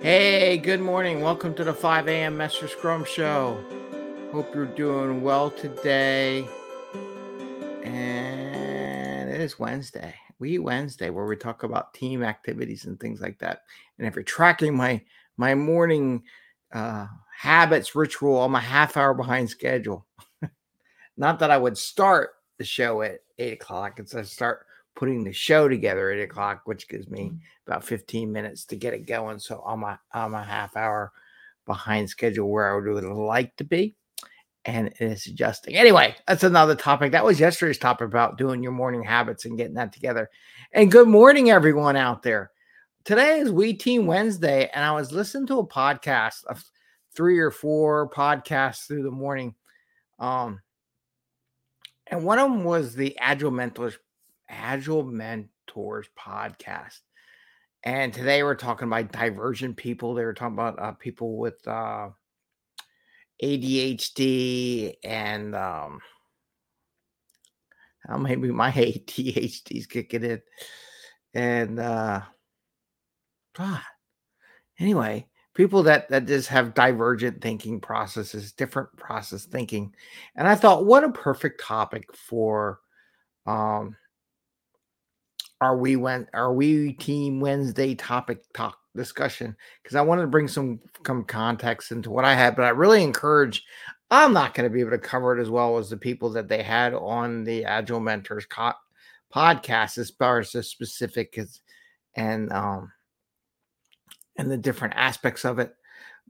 Hey, good morning. Welcome to the 5 a.m. Mester Scrum Show. Hope you're doing well today. And it is Wednesday. We Wednesday, where we talk about team activities and things like that. And if you're tracking my my morning uh, habits ritual, I'm a half hour behind schedule. Not that I would start the show at eight o'clock. It's I start putting the show together at eight o'clock, which gives me mm-hmm. about 15 minutes to get it going. So I'm a I'm a half hour behind schedule where I would like to be. And it's adjusting. Anyway, that's another topic. That was yesterday's topic about doing your morning habits and getting that together. And good morning, everyone out there. Today is We Team Wednesday, and I was listening to a podcast of three or four podcasts through the morning. Um, and one of them was the Agile Mentors Agile Mentors podcast. And today we're talking about divergent people. They were talking about uh, people with uh, ADHD and um, maybe my ADHD is kicking in. And uh, God, anyway, people that that just have divergent thinking processes, different process thinking. And I thought, what a perfect topic for um are we when are we team Wednesday topic talk discussion because I wanted to bring some some context into what I had, but I really encourage. I'm not going to be able to cover it as well as the people that they had on the Agile Mentors co- podcast as far as the specific and um and the different aspects of it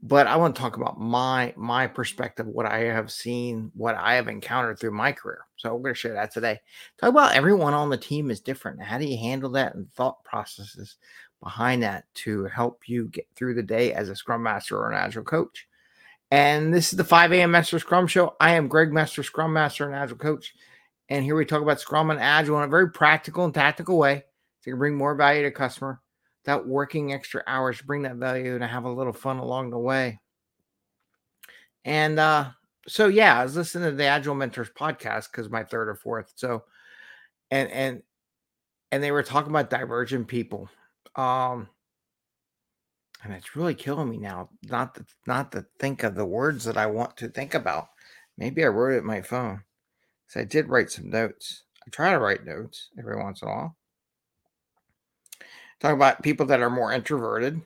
but I want to talk about my my perspective, what I have seen, what I have encountered through my career. So we're going to share that today. Talk about everyone on the team is different. How do you handle that and thought processes behind that to help you get through the day as a Scrum Master or an Agile coach? And this is the 5 a.m. Mester Scrum Show. I am Greg Mester, Scrum Master and Agile Coach. And here we talk about Scrum and Agile in a very practical and tactical way to bring more value to customer that working extra hours, bring that value and have a little fun along the way. And uh, so yeah, I was listening to the Agile Mentors podcast because my third or fourth. So and and and they were talking about divergent people. Um and it's really killing me now not to not to think of the words that I want to think about. Maybe I wrote it in my phone. So I did write some notes. I try to write notes every once in a while. Talk about people that are more introverted.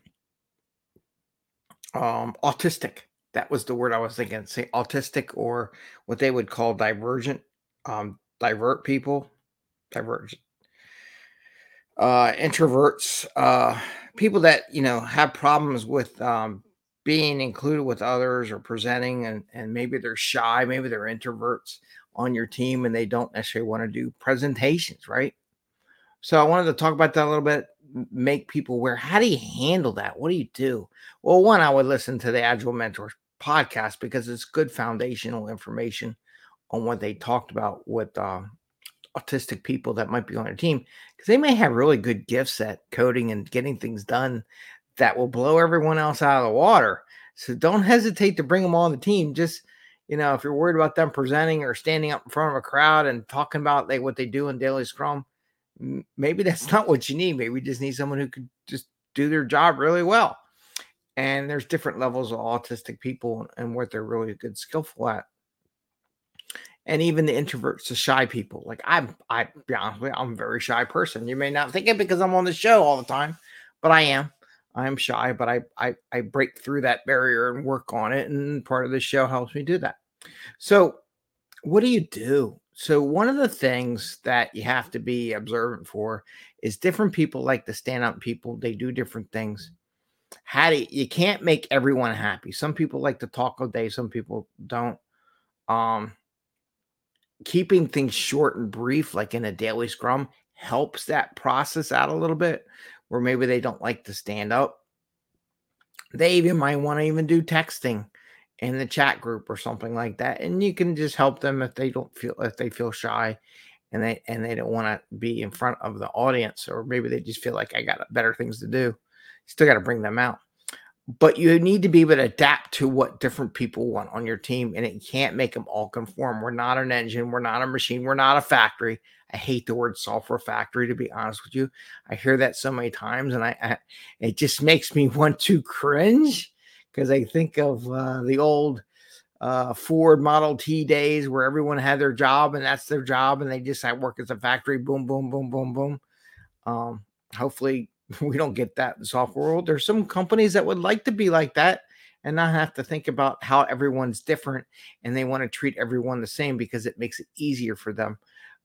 Um, autistic. That was the word I was thinking. Say autistic or what they would call divergent, um, divert people, divergent. Uh, introverts, uh, people that you know have problems with um, being included with others or presenting, and and maybe they're shy, maybe they're introverts on your team, and they don't necessarily want to do presentations, right? So I wanted to talk about that a little bit make people aware. How do you handle that? What do you do? Well, one, I would listen to the Agile Mentors podcast because it's good foundational information on what they talked about with uh, autistic people that might be on their team because they may have really good gifts at coding and getting things done that will blow everyone else out of the water. So don't hesitate to bring them on the team. Just you know, if you're worried about them presenting or standing up in front of a crowd and talking about they, what they do in daily Scrum, maybe that's not what you need. Maybe you just need someone who could just do their job really well. And there's different levels of autistic people and what they're really good, skillful at. And even the introverts, the shy people. Like I'm, I be honest with you, I'm a very shy person. You may not think it because I'm on the show all the time, but I am. I am shy, but I, I I break through that barrier and work on it. And part of the show helps me do that. So, what do you do? So one of the things that you have to be observant for is different people like the stand up people. They do different things. How do you, you can't make everyone happy? Some people like to talk all day. Some people don't. Um, keeping things short and brief, like in a daily scrum, helps that process out a little bit. Where maybe they don't like to stand up. They even might want to even do texting in the chat group or something like that and you can just help them if they don't feel if they feel shy and they and they don't want to be in front of the audience or maybe they just feel like i got better things to do. Still got to bring them out. But you need to be able to adapt to what different people want on your team and it can't make them all conform. We're not an engine we're not a machine we're not a factory. I hate the word software factory to be honest with you. I hear that so many times, and I, I it just makes me want to cringe because I think of uh, the old uh, Ford Model T days where everyone had their job and that's their job, and they just work as a factory. Boom, boom, boom, boom, boom. Um, hopefully, we don't get that in the software world. There's some companies that would like to be like that and not have to think about how everyone's different and they want to treat everyone the same because it makes it easier for them.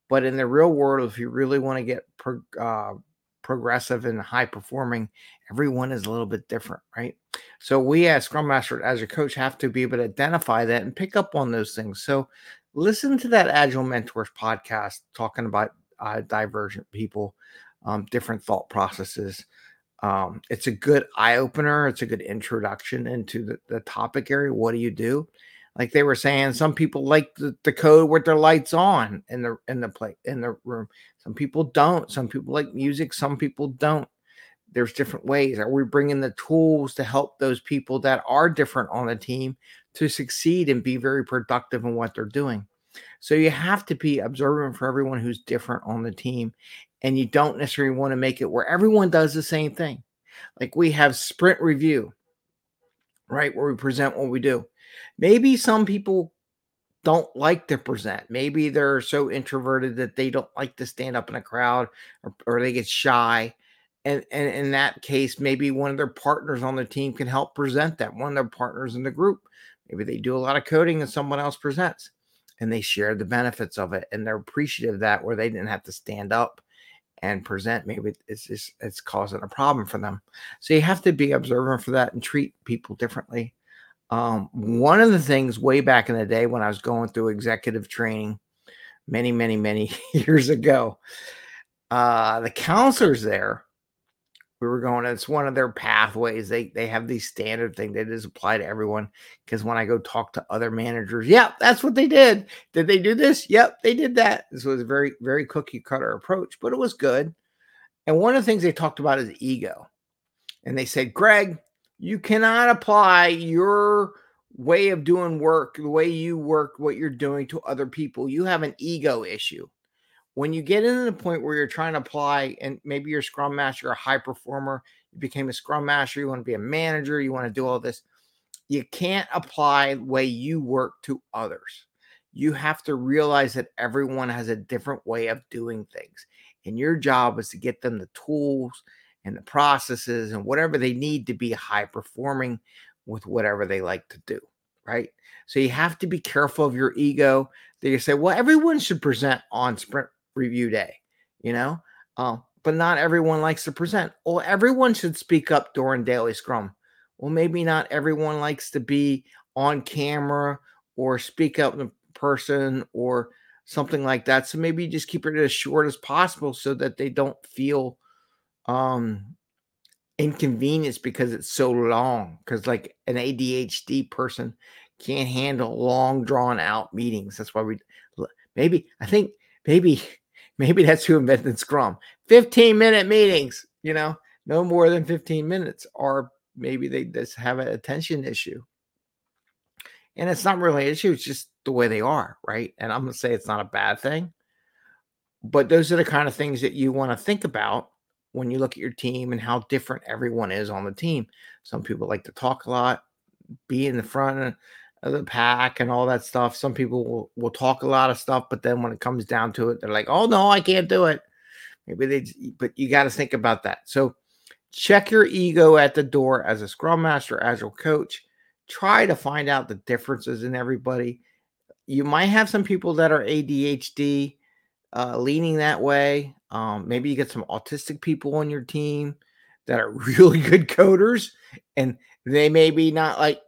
But in the real world, if you really want to get pro, uh, progressive and high performing, everyone is a little bit different, right? So we as Scrum Master, as a coach, have to be able to identify that and pick up on those things. So listen to that Agile Mentors podcast talking about uh, divergent people, um, different thought processes. Um, it's a good eye opener. It's a good introduction into the, the topic area. What do you do? Like they were saying, some people like the, the code with their lights on in the in the play in the room. Some people don't. Some people like music. Some people don't. There's different ways. Are we bringing the tools to help those people that are different on the team to succeed and be very productive in what they're doing? So you have to be observant for everyone who's different on the team and you don't necessarily want to make it where everyone does the same thing. Like we have sprint review, right? Where we present what we do. Maybe some people don't like to present. Maybe they're so introverted that they don't like to stand up in a crowd or, or they get shy. And, and in that case, maybe one of their partners on the team can help present that. One of their partners in the group. Maybe they do a lot of coding and someone else presents and they share the benefits of it and they're appreciative of that where they didn't have to stand up and present maybe it's it's causing a problem for them. So you have to be observant for that and treat people differently. Um, one of the things way back in the day when i was going through executive training many many many years ago uh, the counselors there we were going it's one of their pathways they they have these standard thing that is apply to everyone because when i go talk to other managers yep that's what they did. Did they do this? Yep they did that. This was a very very cookie cutter approach but it was good. And one of the things they talked about is ego. And they said greg you cannot apply your way of doing work the way you work what you're doing to other people. You have an ego issue when you get into the point where you're trying to apply and maybe you're a scrum master a high performer you became a scrum master you want to be a manager you want to do all this you can't apply the way you work to others. You have to realize that everyone has a different way of doing things and your job is to get them the tools and the processes and whatever they need to be high performing with whatever they like to do right? So you have to be careful of your ego that you say well everyone should present on sprint review day, you know? Um, but not everyone likes to present. Well, everyone should speak up during daily scrum. Well, maybe not everyone likes to be on camera or speak up in person or something like that. So maybe just keep it as short as possible so that they don't feel um inconvenienced because it's so long. Because like an ADHD person can't handle long drawn out meetings. That's why we maybe I think maybe Maybe that's who invented Scrum. 15 minute meetings, you know, no more than 15 minutes, or maybe they just have an attention issue. And it's not really an issue, it's just the way they are, right? And I'm going to say it's not a bad thing. But those are the kind of things that you want to think about when you look at your team and how different everyone is on the team. Some people like to talk a lot, be in the front the pack and all that stuff. Some people will, will talk a lot of stuff, but then when it comes down to it, they're like, oh no, I can't do it. Maybe they, but you got to think about that. So check your ego at the door as a scrum master, agile coach. Try to find out the differences in everybody. You might have some people that are ADHD, uh, leaning that way. Um, maybe you get some autistic people on your team that are really good coders, and they may be not like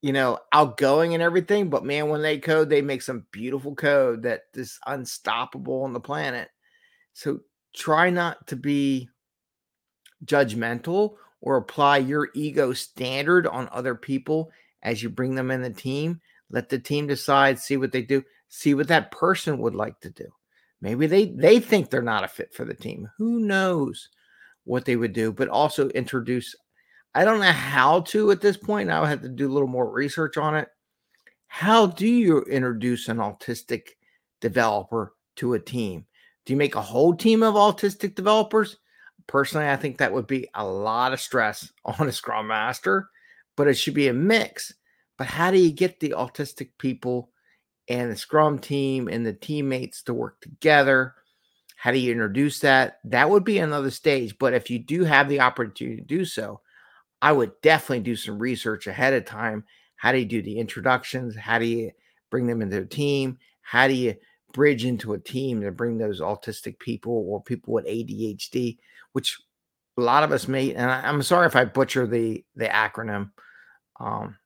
you know, outgoing and everything, but man, when they code, they make some beautiful code that is unstoppable on the planet. So try not to be judgmental or apply your ego standard on other people as you bring them in the team. Let the team decide, see what they do, see what that person would like to do. Maybe they they think they're not a fit for the team. Who knows what they would do, but also introduce I don't know how to at this point. I would have to do a little more research on it. How do you introduce an autistic developer to a team? Do you make a whole team of autistic developers? Personally, I think that would be a lot of stress on a scrum master, but it should be a mix. But how do you get the autistic people and the scrum team and the teammates to work together? How do you introduce that? That would be another stage. But if you do have the opportunity to do so, I would definitely do some research ahead of time. How do you do the introductions? How do you bring them into a team? How do you bridge into a team to bring those autistic people or people with ADHD, which a lot of us may, and I, am sorry if I butcher the the acronym, um,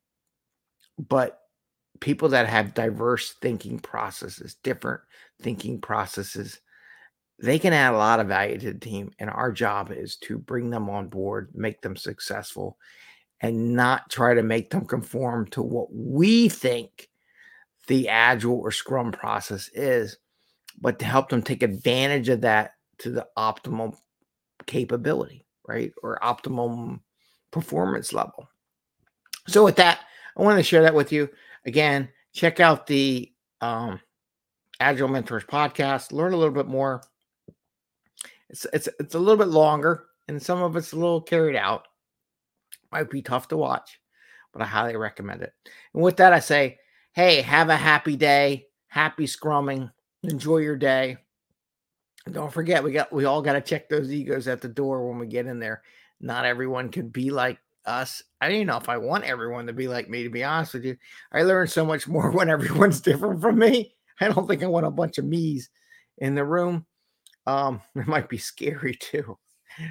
but people that have diverse thinking processes, different thinking processes, they can add a lot of value to the team. And our job is to bring them on board, make them successful, and not try to make them conform to what we think the agile or scrum process is, but to help them take advantage of that to the optimal capability, right? Or optimum performance level. So, with that, I want to share that with you. Again, check out the um, Agile Mentors podcast, learn a little bit more. It's, it's, it's a little bit longer and some of it's a little carried out. Might be tough to watch, but I highly recommend it. And with that, I say, hey, have a happy day, happy scrumming, enjoy your day. And don't forget, we got we all got to check those egos at the door when we get in there. Not everyone can be like us. I don't know if I want everyone to be like me, to be honest with you. I learn so much more when everyone's different from me. I don't think I want a bunch of me's in the room. Um, it might be scary too.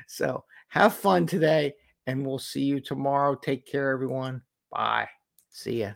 So have fun today, and we'll see you tomorrow. Take care, everyone. Bye. See ya.